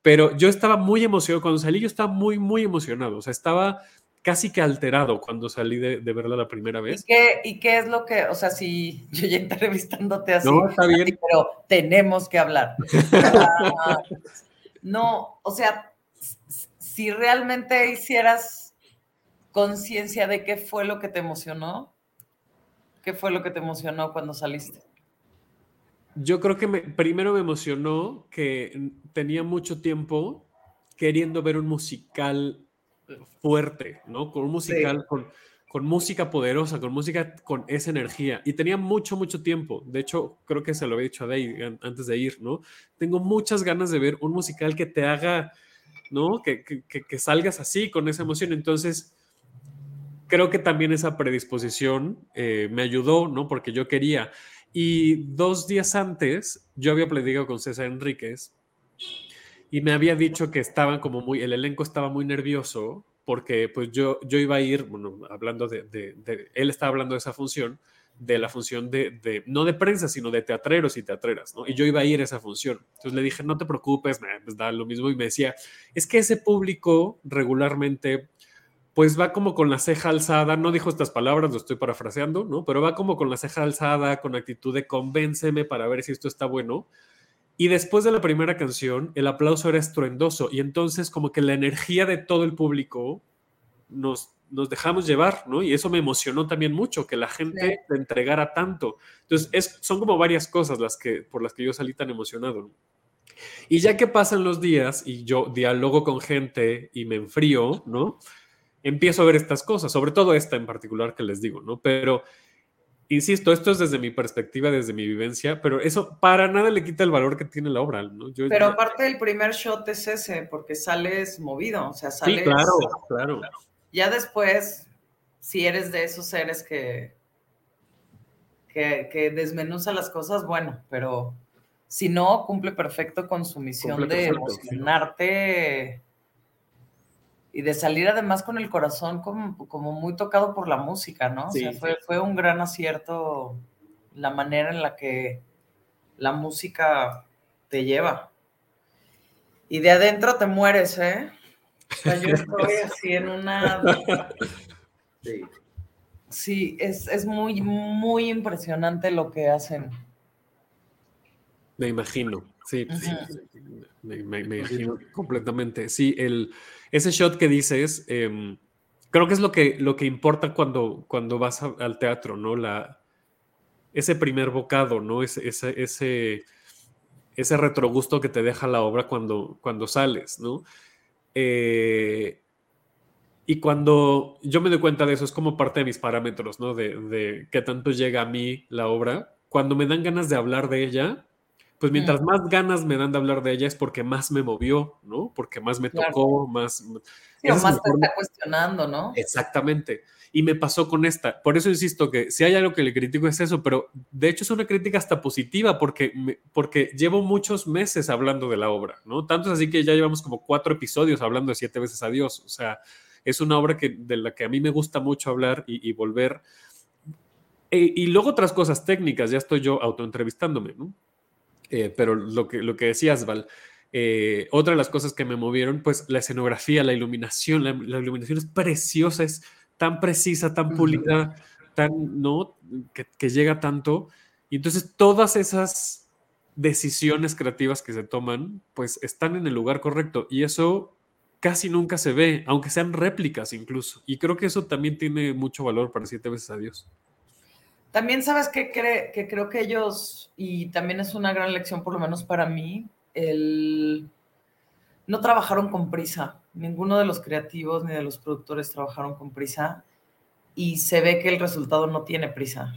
pero yo estaba muy emocionado, cuando salí yo estaba muy, muy emocionado, o sea, estaba casi que alterado cuando salí de, verla la primera vez.
¿Y qué, ¿Y qué, es lo que, o sea, si yo ya entrevistándote así,
no, está bien.
pero tenemos que hablar. no, o sea, si realmente hicieras conciencia de qué fue lo que te emocionó, ¿qué fue lo que te emocionó cuando saliste?
Yo creo que primero me emocionó que tenía mucho tiempo queriendo ver un musical fuerte, ¿no? Con un musical con, con, música poderosa, con música con esa energía. Y tenía mucho, mucho tiempo. De hecho, creo que se lo había dicho a Day antes de ir, ¿no? Tengo muchas ganas de ver un musical que te haga ¿no? Que, que, salgas así, con esa emoción. Entonces, creo que también esa predisposición eh, me ayudó, ¿no? Porque yo quería. Y dos días antes, yo había platicado con César Enríquez y me había dicho que estaban como muy, el elenco estaba muy nervioso porque pues yo, yo iba a ir, bueno, hablando de, él estaba hablando de esa función, de la función de, de, no de prensa, sino de teatreros y teatreras, ¿no? Y yo iba a ir a esa función. Entonces le dije, no te preocupes, me pues da lo mismo. Y me decía, es que ese público regularmente, pues va como con la ceja alzada, no dijo estas palabras, lo estoy parafraseando, ¿no? Pero va como con la ceja alzada, con actitud de convénceme para ver si esto está bueno. Y después de la primera canción, el aplauso era estruendoso y entonces como que la energía de todo el público nos, nos dejamos llevar, ¿no? Y eso me emocionó también mucho, que la gente te entregara tanto. Entonces, es, son como varias cosas las que, por las que yo salí tan emocionado. Y ya que pasan los días y yo dialogo con gente y me enfrío, ¿no? Empiezo a ver estas cosas, sobre todo esta en particular que les digo, ¿no? Pero insisto, esto es desde mi perspectiva, desde mi vivencia, pero eso para nada le quita el valor que tiene la obra. ¿no?
pero aparte el primer shot es ese, porque sales movido, o sea, sales...
Sí, claro, claro.
Ya después, si eres de esos seres que, que, que desmenuza las cosas, bueno, pero si no, cumple perfecto con su misión de emocionarte y de salir además con el corazón como, como muy tocado por la música, ¿no? o sea, fue, fue un gran acierto la manera en la que la música te lleva. Y de adentro te mueres, ¿eh? O sea, yo estoy así en una... Sí, sí es, es muy, muy impresionante lo que hacen.
Me imagino, sí, sí me, me, imagino completamente. Sí, el, ese shot que dices, em, creo que es lo que, lo que importa cuando, cuando vas al teatro, ¿no? La, ese primer bocado, ¿no? Ese, ese, ese, ese retrogusto que te deja la obra cuando, cuando sales, ¿no? Eh, y cuando yo me doy cuenta de eso, es como parte de mis parámetros, ¿no? De, de qué tanto llega a mí la obra. Cuando me dan ganas de hablar de ella, pues mientras más ganas me dan de hablar de ella es porque más me movió, ¿no? Porque más me tocó, más...
Sí, o más te está cuestionando, ¿no?
Exactamente. Y me pasó con esta. Por eso insisto que si hay algo que le critico es eso, pero de hecho es una crítica hasta positiva porque, porque llevo muchos meses hablando de la obra, ¿no? Tanto es así que ya llevamos como cuatro episodios hablando de siete veces a Dios. O sea, es una obra que, de la que a mí me gusta mucho hablar y, volver. E, y luego otras cosas técnicas, ya estoy yo autoentrevistándome, ¿no? Eh, pero lo que, lo que decías, Val, eh, otra de las cosas que me movieron, pues la escenografía, la iluminación, la, iluminación es preciosa, es tan precisa, tan pulida, tan, ¿no? Que, llega tanto. Y entonces todas esas decisiones creativas que se toman, pues están en el lugar correcto. Y eso casi nunca se ve, aunque sean réplicas incluso. Y creo que eso también tiene mucho valor para siete veces a Dios.
También sabes que, creo que ellos, y también es una gran lección por lo menos para mí, el... no trabajaron con prisa. Ninguno de los creativos ni de los productores trabajaron con prisa y se ve que el resultado no tiene prisa.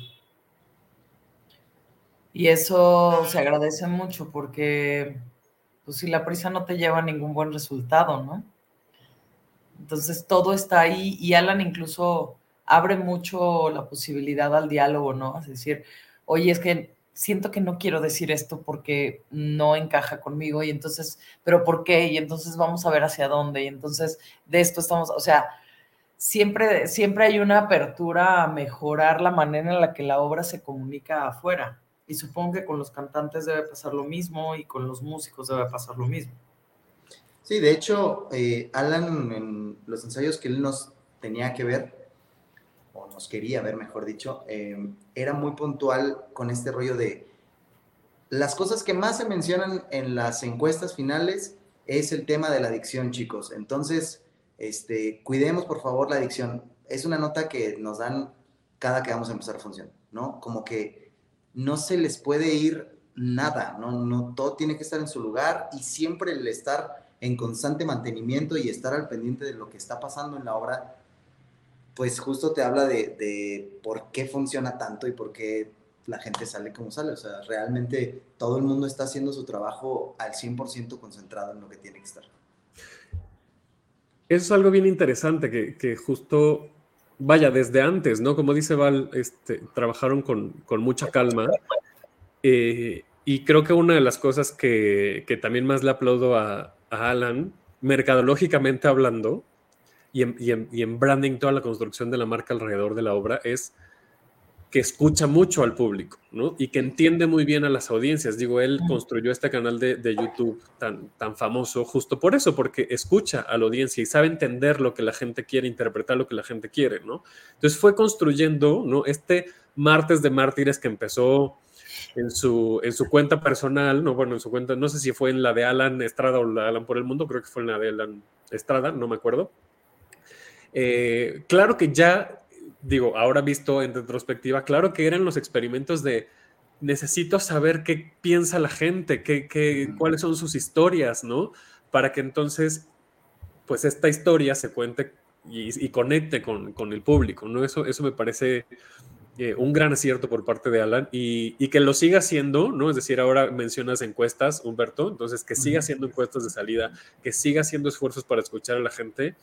Y eso se agradece mucho porque, pues si la prisa no te lleva a ningún buen resultado, ¿no? Entonces todo está ahí y Alan incluso abre mucho la posibilidad al diálogo, ¿no? Es decir, oye, es que siento que no quiero decir esto porque no encaja conmigo y entonces, pero ¿por qué? Y entonces vamos a ver hacia dónde y entonces de esto estamos, o sea, siempre, siempre hay una apertura a mejorar la manera en la que la obra se comunica afuera. Y supongo que con los cantantes debe pasar lo mismo y con los músicos debe pasar lo mismo.
Sí, de hecho, eh, Alan, en los ensayos que él nos tenía que ver, nos quería ver, mejor dicho, em, era muy puntual con este rollo de las cosas que más se mencionan en las encuestas finales es el tema de la adicción, chicos. Entonces, este, cuidemos por favor la adicción. Es una nota que nos dan cada que vamos a empezar a funcionar, ¿no? Como que no se les puede ir nada, ¿no? no todo tiene que estar en su lugar y siempre el estar en constante mantenimiento y estar al pendiente de lo que está pasando en la obra pues justo te habla de, por qué funciona tanto y por qué la gente sale como sale. O sea, realmente todo el mundo está haciendo su trabajo al 100% concentrado en lo que tiene que estar.
eso es algo bien interesante, que, justo, vaya, desde antes, ¿no? Como dice Val, este, trabajaron con, mucha calma. Eh, y creo que una de las cosas que, también más le aplaudo a, Alan, mercadológicamente hablando, y y en branding, toda la construcción de la marca alrededor de la obra, es que escucha mucho al público, ¿no? Y que entiende muy bien a las audiencias. Digo, él construyó este canal de, YouTube tan, tan famoso justo por eso, porque escucha a la audiencia y sabe entender lo que la gente quiere, interpretar lo que la gente quiere, ¿no? Entonces fue construyendo, ¿no? Este martes de mártires que empezó en su, en su cuenta personal, no, bueno, en su cuenta, no sé si fue en la de Alan Estrada o la de Alan por el Mundo, creo que fue en la de Alan Estrada, no me acuerdo. Eh, claro que ya digo, ahora visto en retrospectiva, claro que eran los experimentos de necesito saber qué piensa la gente, qué, cuáles son sus historias, ¿no? Para que entonces, pues esta historia se cuente y, conecte con, el público, ¿no? Eso, eso me parece eh, un gran acierto por parte de Alan y, y, que lo siga haciendo, ¿no? Es decir, ahora mencionas encuestas, Humberto, entonces que siga haciendo encuestas de salida, que siga haciendo esfuerzos para escuchar a la gente,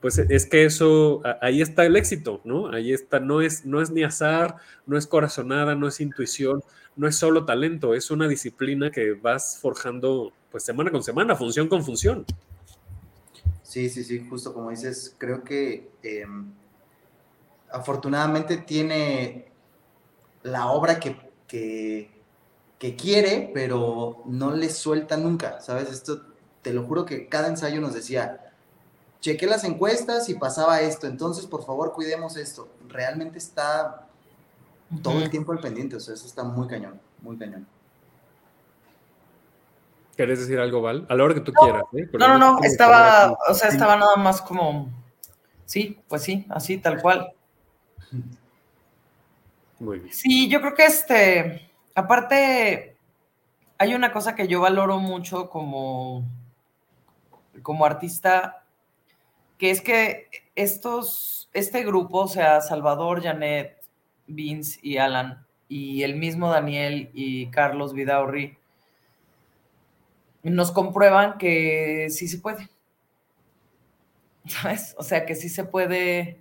pues es que eso, ahí está el éxito, ¿no? Ahí está, no es, no es ni azar, no es corazonada, no es intuición, no es solo talento, es una disciplina que vas forjando pues semana con semana, función con función.
Sí, sí, sí, justo como dices, creo que em, afortunadamente tiene la obra que, que quiere, pero no le suelta nunca, ¿sabes? Esto, te lo juro que cada ensayo nos decía, chequé las encuestas y pasaba esto, entonces por favor cuidemos esto. Realmente está todo el tiempo al pendiente, o sea, eso está muy cañón, muy cañón.
¿Querés decir algo, Val? A la hora que tú quieras. ¿eh?
No, no, no, estaba, o sea, estaba nada más como, sí, pues sí, así, tal cual.
Muy bien.
Sí, yo creo que este, aparte, hay una cosa que yo valoro mucho como, como artista que es que estos, este grupo, o sea, Salvador, Janet, Vince y Alan, y el mismo Daniel y Carlos Vidaurri, nos comprueban que sí se puede. ¿Sabes? O sea, que sí se puede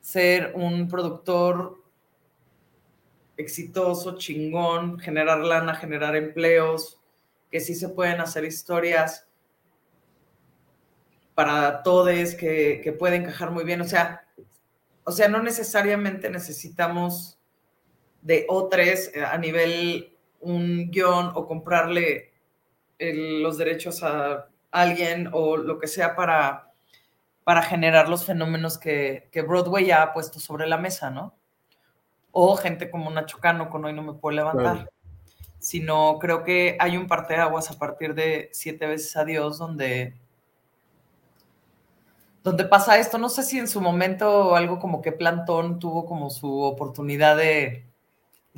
ser un productor exitoso, chingón, generar lana, generar empleos, que sí se pueden hacer historias para todos, que, que puede encajar muy bien. O sea, o sea, no necesariamente necesitamos de O3 eh, a nivel un guion o comprarle los derechos a alguien o lo que sea para, para generar los fenómenos que, Broadway ya ha puesto sobre la mesa, ¿no? O gente como Nacho Cano con Hoy No Me Puedo Levantar. Sino creo que hay un parteaguas a partir de Siete veces Adiós donde donde pasa esto. No sé si en su momento algo como que Plantón tuvo como su oportunidad de...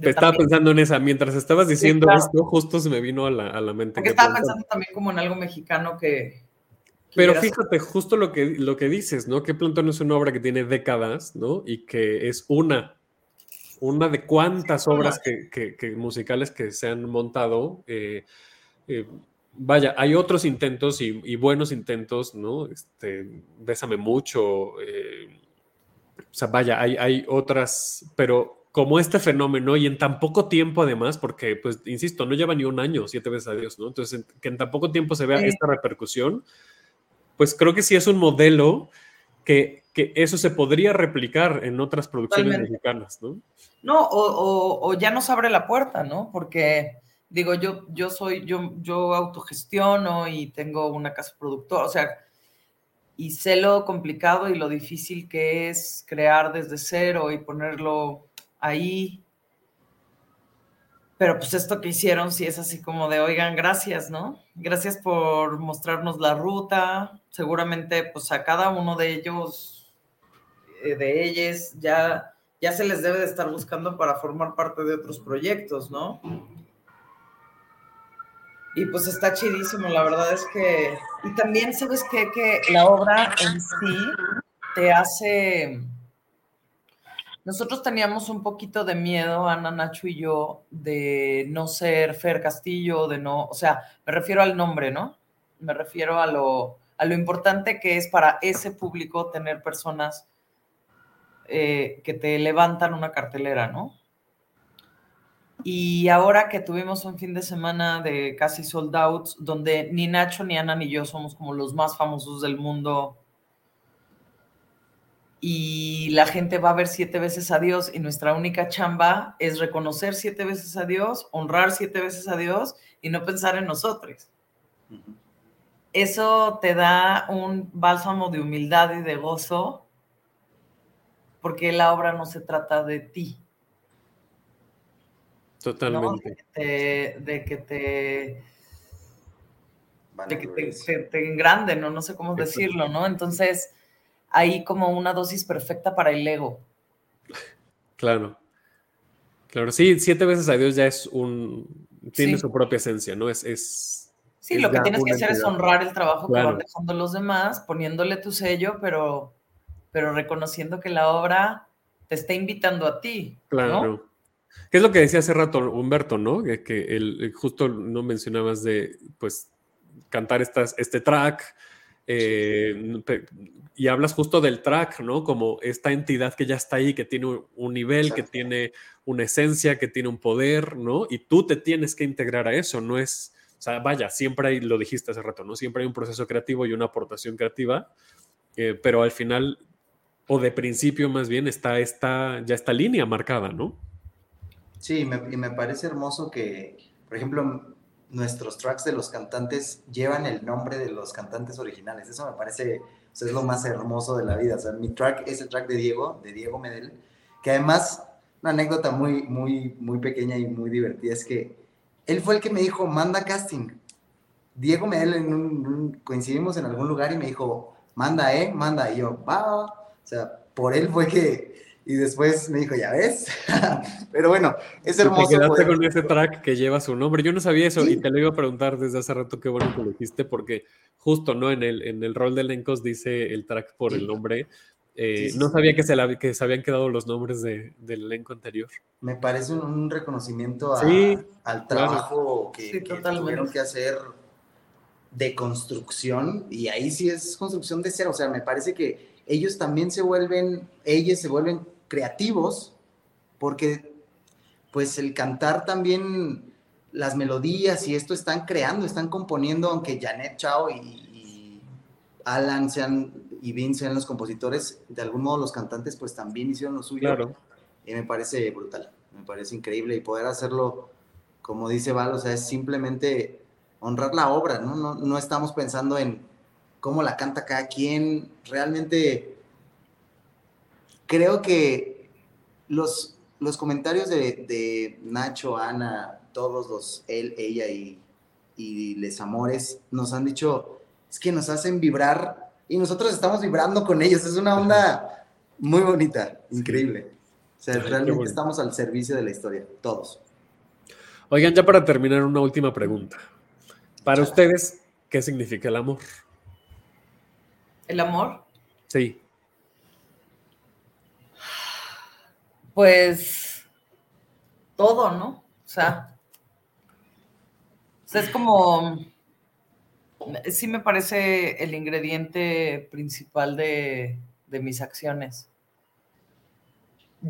estaba pensando en esa, mientras estabas diciendo esto, justo se me vino a la, a la mente.
Porque estaba pensando también como en algo mexicano que...
Pero fíjate, justo lo que, lo que dices, ¿no? Que Plantón es una obra que tiene décadas, ¿no? Y que es una, una de cuántas obras que, que, musicales que se han montado. Eh, eh, vaya, hay otros intentos y, buenos intentos, ¿no? Este, Bésame mucho. Eh, o sea, vaya, hay, hay otras, pero como este fenómeno y en tan poco tiempo además, porque, pues, insisto, no lleva ni un año, siete veces a Dios, ¿no? Entonces, que en tan poco tiempo se vea esta repercusión, pues creo que sí es un modelo que, que eso se podría replicar en otras producciones mexicanas, ¿no?
No, o, o, o, ya nos abre la puerta, ¿no? Porque digo, yo, yo soy, yo, yo autogestiono y tengo una casa productora, o sea, y sé lo complicado y lo difícil que es crear desde cero y ponerlo ahí. Pero pues esto que hicieron sí es así como de, oigan, gracias, ¿no? Gracias por mostrarnos la ruta. Seguramente pues a cada uno de ellos, eh, de ellas, ya, ya se les debe de estar buscando para formar parte de otros proyectos, ¿no? Y pues está chidísimo, la verdad es que... Y también, ¿sabes qué? Que la obra en sí te hace... Nosotros teníamos un poquito de miedo, Ana, Nacho y yo, de no ser Fer Castillo, de no, o sea, me refiero al nombre, ¿no? Me refiero a lo, a lo importante que es para ese público tener personas eh, que te levantan una cartelera, ¿no? Y ahora que tuvimos un fin de semana de casi sold out, donde ni Nacho, ni Ana, ni yo somos como los más famosos del mundo, y la gente va a ver siete veces a Dios, y nuestra única chamba es reconocer siete veces a Dios, honrar siete veces a Dios y no pensar en nosotros. Eso te da un bálsamo de humildad y de gozo, porque la obra no se trata de ti,
Totalmente.
De, que te... De que te, te, engranden, ¿no? no sé cómo decirlo, ¿no? Entonces, hay como una dosis perfecta para el ego.
Claro. Claro, sí, siete veces a Dios ya es un... Tiene su propia esencia, ¿no? Es... es
sí, lo que tienes que hacer es honrar el trabajo que van dejando los demás, poniéndole tu sello, pero, pero reconociendo que la obra te está invitando a ti. Claro.
¿Qué es lo que decía hace rato Humberto, no? Que, que el, justo no mencionabas de, pues, cantar estas, este track, eh, y hablas justo del track, ¿no? Como esta entidad que ya está ahí, que tiene un nivel, que tiene una esencia, que tiene un poder, ¿no? Y tú te tienes que integrar a eso, no es, o sea, vaya, siempre hay, lo dijiste hace rato, ¿no? Siempre hay un proceso creativo y una aportación creativa, eh, pero al final, o de principio más bien, está esta, ya esta línea marcada, ¿no?
Sí, y me parece hermoso que, por ejemplo, nuestros tracks de los cantantes llevan el nombre de los cantantes originales. Eso me parece, es lo más hermoso de la vida. O sea, mi track es el track de Diego, de Diego Medel, que además, una anécdota muy, muy, muy pequeña y muy divertida es que él fue el que me dijo, manda casting. Diego Medel, en un, coincidimos en algún lugar y me dijo, manda, eh, manda. Y yo, va. O sea, por él fue que y después me dijo, ya ves. Pero bueno, es hermoso.
Te quedaste con ese track que lleva su nombre. Yo no sabía eso y te lo iba a preguntar desde hace rato qué bueno que lo dijiste, porque justo no en el, en el rol de elencos dice el track por el nombre. Eh, no sabía que se, la, que se habían quedado los nombres de, del elenco anterior.
Me parece un, reconocimiento al trabajo que, que tuvieron que hacer de construcción y ahí sí es construcción de cero. O sea, me parece que ellos también se vuelven, ellos se vuelven creativos, porque pues el cantar también las melodías y esto están creando, están componiendo, aunque Janet Chao y, Alan sean y Vince sean los compositores, de algún modo los cantantes pues también hicieron lo suyo. Claro. Y me parece brutal, me parece increíble y poder hacerlo, como dice Val, o sea, es simplemente honrar la obra, ¿no? No, no estamos pensando en cómo la canta cada quien, realmente creo que los, los comentarios de, Nacho, Ana, todos los, él, ella y, y Les Amores, nos han dicho, es que nos hacen vibrar y nosotros estamos vibrando con ellos. Es una onda muy bonita, increíble. O sea, realmente estamos al servicio de la historia, todos.
Oigan, ya para terminar, una última pregunta. Para ustedes, ¿qué significa el amor?
¿El amor?
Sí.
Pues todo, ¿no? O sea, es como, sí me parece el ingrediente principal de, mis acciones.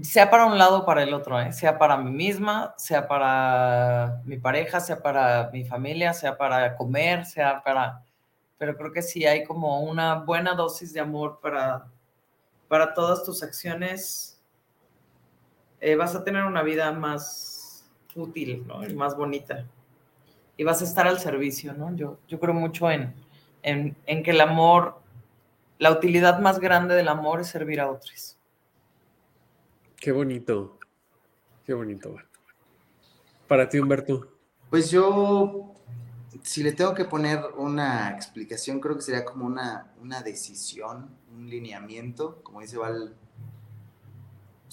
Sea para un lado o para el otro, ¿eh? sea para mí misma, sea para mi pareja, sea para mi familia, sea para comer, sea para... Pero creo que sí hay como una buena dosis de amor para, para todas tus acciones eh, vas a tener una vida más útil, ¿no? Y más bonita. Y vas a estar al servicio, ¿no? Yo, yo creo mucho en, en, que el amor, la utilidad más grande del amor es servir a otros.
Qué bonito. Qué bonito. Para ti, Humberto.
Pues yo, si le tengo que poner una explicación, creo que sería como una, una decisión, un lineamiento, como dice Val,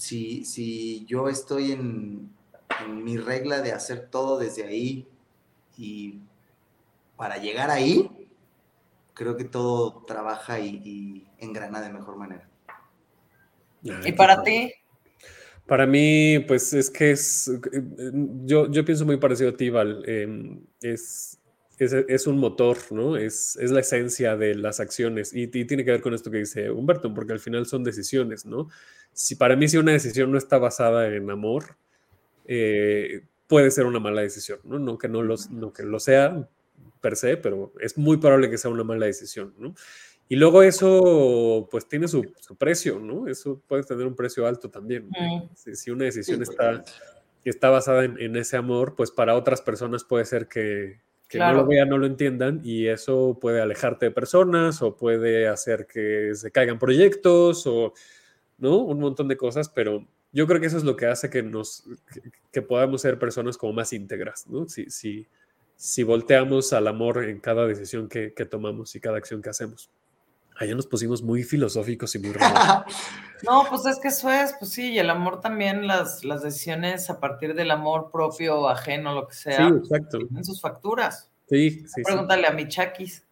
si, si yo estoy en, mi regla de hacer todo desde ahí y para llegar ahí, creo que todo trabaja y, engrana de mejor manera.
¿Y para ti?
Para mí, pues es que es, yo, yo pienso muy parecido a ti, Val. Em, es es, un motor, ¿no? Es, es, la esencia de las acciones y, tiene que ver con esto que dice Humberto, porque al final son decisiones, ¿no? Si para mí si una decisión no está basada en amor, eh, puede ser una mala decisión, ¿no? No que no, los, no que lo sea per se, pero es muy probable que sea una mala decisión, ¿no? Y luego eso, pues tiene su, precio, ¿no? Eso puede tener un precio alto también. Si, una decisión está, está basada en, en, ese amor, pues para otras personas puede ser que, que no lo vean, no lo entiendan y eso puede alejarte de personas o puede hacer que se caigan proyectos o, ¿no? Un montón de cosas, pero yo creo que eso es lo que hace que nos, que, podamos ser personas como más íntegras, ¿no? Si, si, si volteamos al amor en cada decisión que, que tomamos y cada acción que hacemos. Allá nos pusimos muy filosóficos y muy raros.
No, pues es que eso es, pues sí, y el amor también, las, las decisiones a partir del amor propio, ajeno, lo que sea,
sí, exacto.
en sus facturas.
Sí, sí.
Pregúntale a mi chaquis.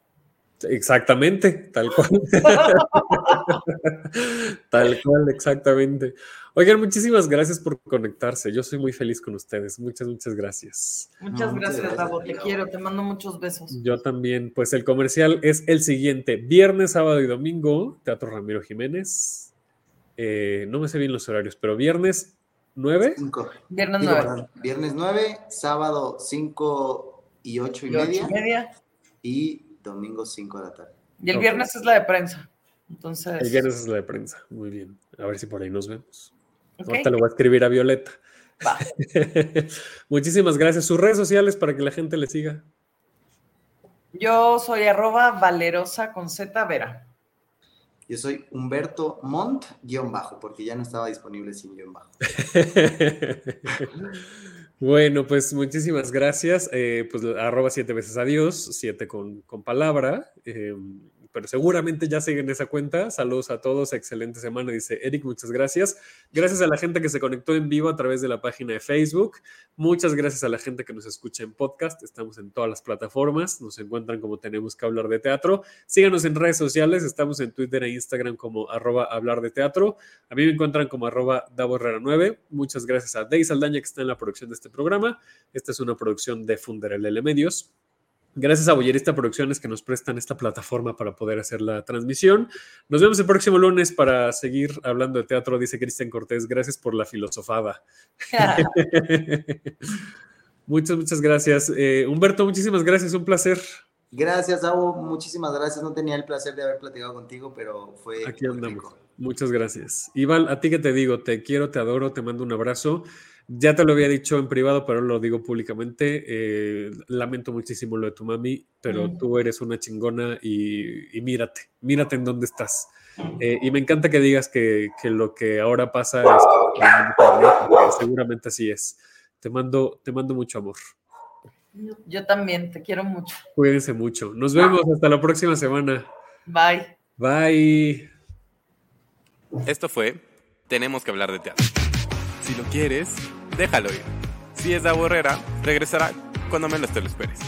Exactamente, tal cual. tal cual, exactamente. Oigan, muchísimas gracias por conectarse. Yo soy muy feliz con ustedes. Muchas, muchas gracias.
Muchas gracias, Davo. Te quiero, te mando muchos besos.
Yo también. Pues el comercial es el siguiente: viernes, sábado y domingo, Teatro Ramiro Jiménez. Eh, no me sé bien los horarios, pero viernes 9.
Viernes 9.
Viernes 9, sábado 5 y 8 y, media. y media. Y domingo 5 de la tarde.
Y el viernes es la de prensa. Entonces.
El viernes es la de prensa. Muy bien. A ver si por ahí nos vemos. Ahorita lo voy a escribir a Violeta.
Va.
Muchísimas gracias. Sus redes sociales para que la gente le siga.
Yo soy arroba valerosa con Z Vera.
Yo soy Humberto Mont, guion bajo, porque ya no estaba disponible sin guion bajo.
Bueno, pues muchísimas gracias. Eh, pues arroba siete veces adiós, siete con, con palabra. Em, pero seguramente ya siguen esa cuenta. Saludos a todos, excelente semana, dice Eric, muchas gracias. Gracias a la gente que se conectó en vivo a través de la página de Facebook. Muchas gracias a la gente que nos escucha en podcast. Estamos en todas las plataformas. Nos encuentran como tenemos que hablar de teatro. Síganos en redes sociales. Estamos en Twitter e Instagram como arroba hablar de teatro. A mí me encuentran como arroba 9. Muchas gracias a Dave Saldaña que está en la producción de este programa. Esta es una producción de Funderelele Medios. Gracias a Boyerista Producciones que nos prestan esta plataforma para poder hacer la transmisión. Nos vemos el próximo lunes para seguir hablando de teatro, dice Cristian Cortés. Gracias por la filosofada. muchas, muchas gracias. Eh, Humberto, muchísimas gracias, un placer.
Gracias, Abo, muchísimas gracias. No tenía el placer de haber platicado contigo, pero fue.
Aquí andamos. Muchas gracias. Iván, a ti que te digo, te quiero, te adoro, te mando un abrazo. Ya te lo había dicho en privado, pero lo digo públicamente. Eh, lamento muchísimo lo de tu mami, pero mm. tú eres una chingona y, mírate, mírate en dónde estás. Eh, y me encanta que digas que, lo que ahora pasa es seguramente así es. Te mando, te mando mucho amor.
Yo también, te quiero mucho.
Cuídense mucho. Nos vemos hasta la próxima semana.
Bye.
Bye.
Esto fue Tenemos que hablar de teatro. Si lo quieres, déjalo ir. Si es de Borrera, regresará cuando menos te lo esperes.